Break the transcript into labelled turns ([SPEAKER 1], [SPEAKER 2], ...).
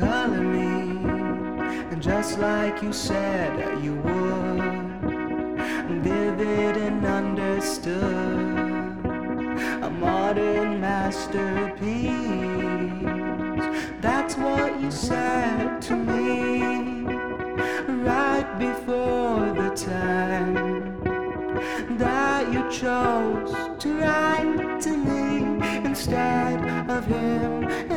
[SPEAKER 1] color me, and just like you said you would, vivid and understood, a modern masterpiece. That's what you said to me right before the time that you chose to write to me instead of him,